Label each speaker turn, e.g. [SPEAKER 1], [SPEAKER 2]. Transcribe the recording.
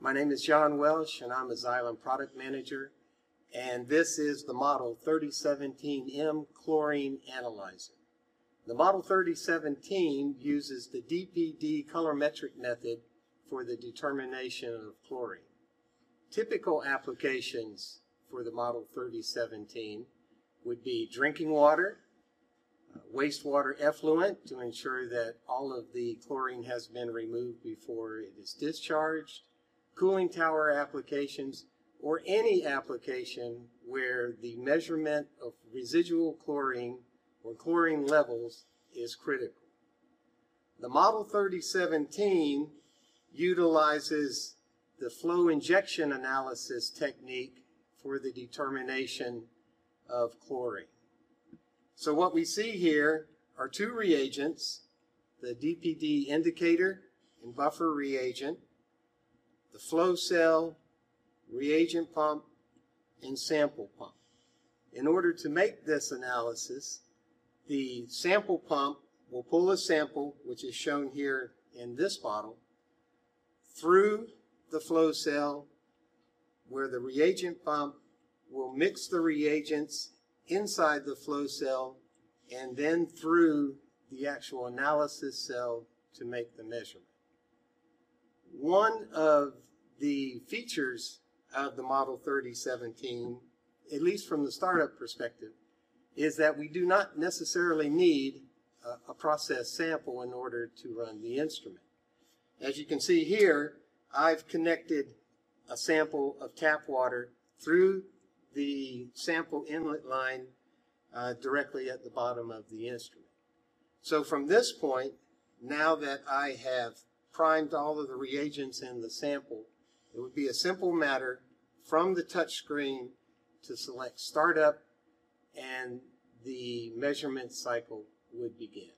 [SPEAKER 1] My name is John Welsh, and I'm a Xylem Product Manager. And this is the Model 3017M Chlorine Analyzer. The Model 3017 uses the DPD colorimetric method for the determination of chlorine. Typical applications for the Model 3017 would be drinking water, uh, wastewater effluent to ensure that all of the chlorine has been removed before it is discharged, cooling tower applications, or any application where the measurement of residual chlorine or chlorine levels is critical. The Model 3017 utilizes the flow injection analysis technique for the determination of chlorine. So what we see here are two reagents, the DPD indicator and buffer reagent, the flow cell, reagent pump, and sample pump. In order to make this analysis, the sample pump will pull a sample, which is shown here in this bottle, through the flow cell where the reagent pump will mix the reagents inside the flow cell and then through the actual analysis cell to make the measurement. One of the features of the Model 3017, at least from the startup perspective, is that we do not necessarily need a, a process sample in order to run the instrument. As you can see here, I've connected a sample of tap water through the sample inlet line uh, directly at the bottom of the instrument. So from this point, now that I have primed all of the reagents in the sample, it would be a simple matter from the touch screen to select startup and the measurement cycle would begin.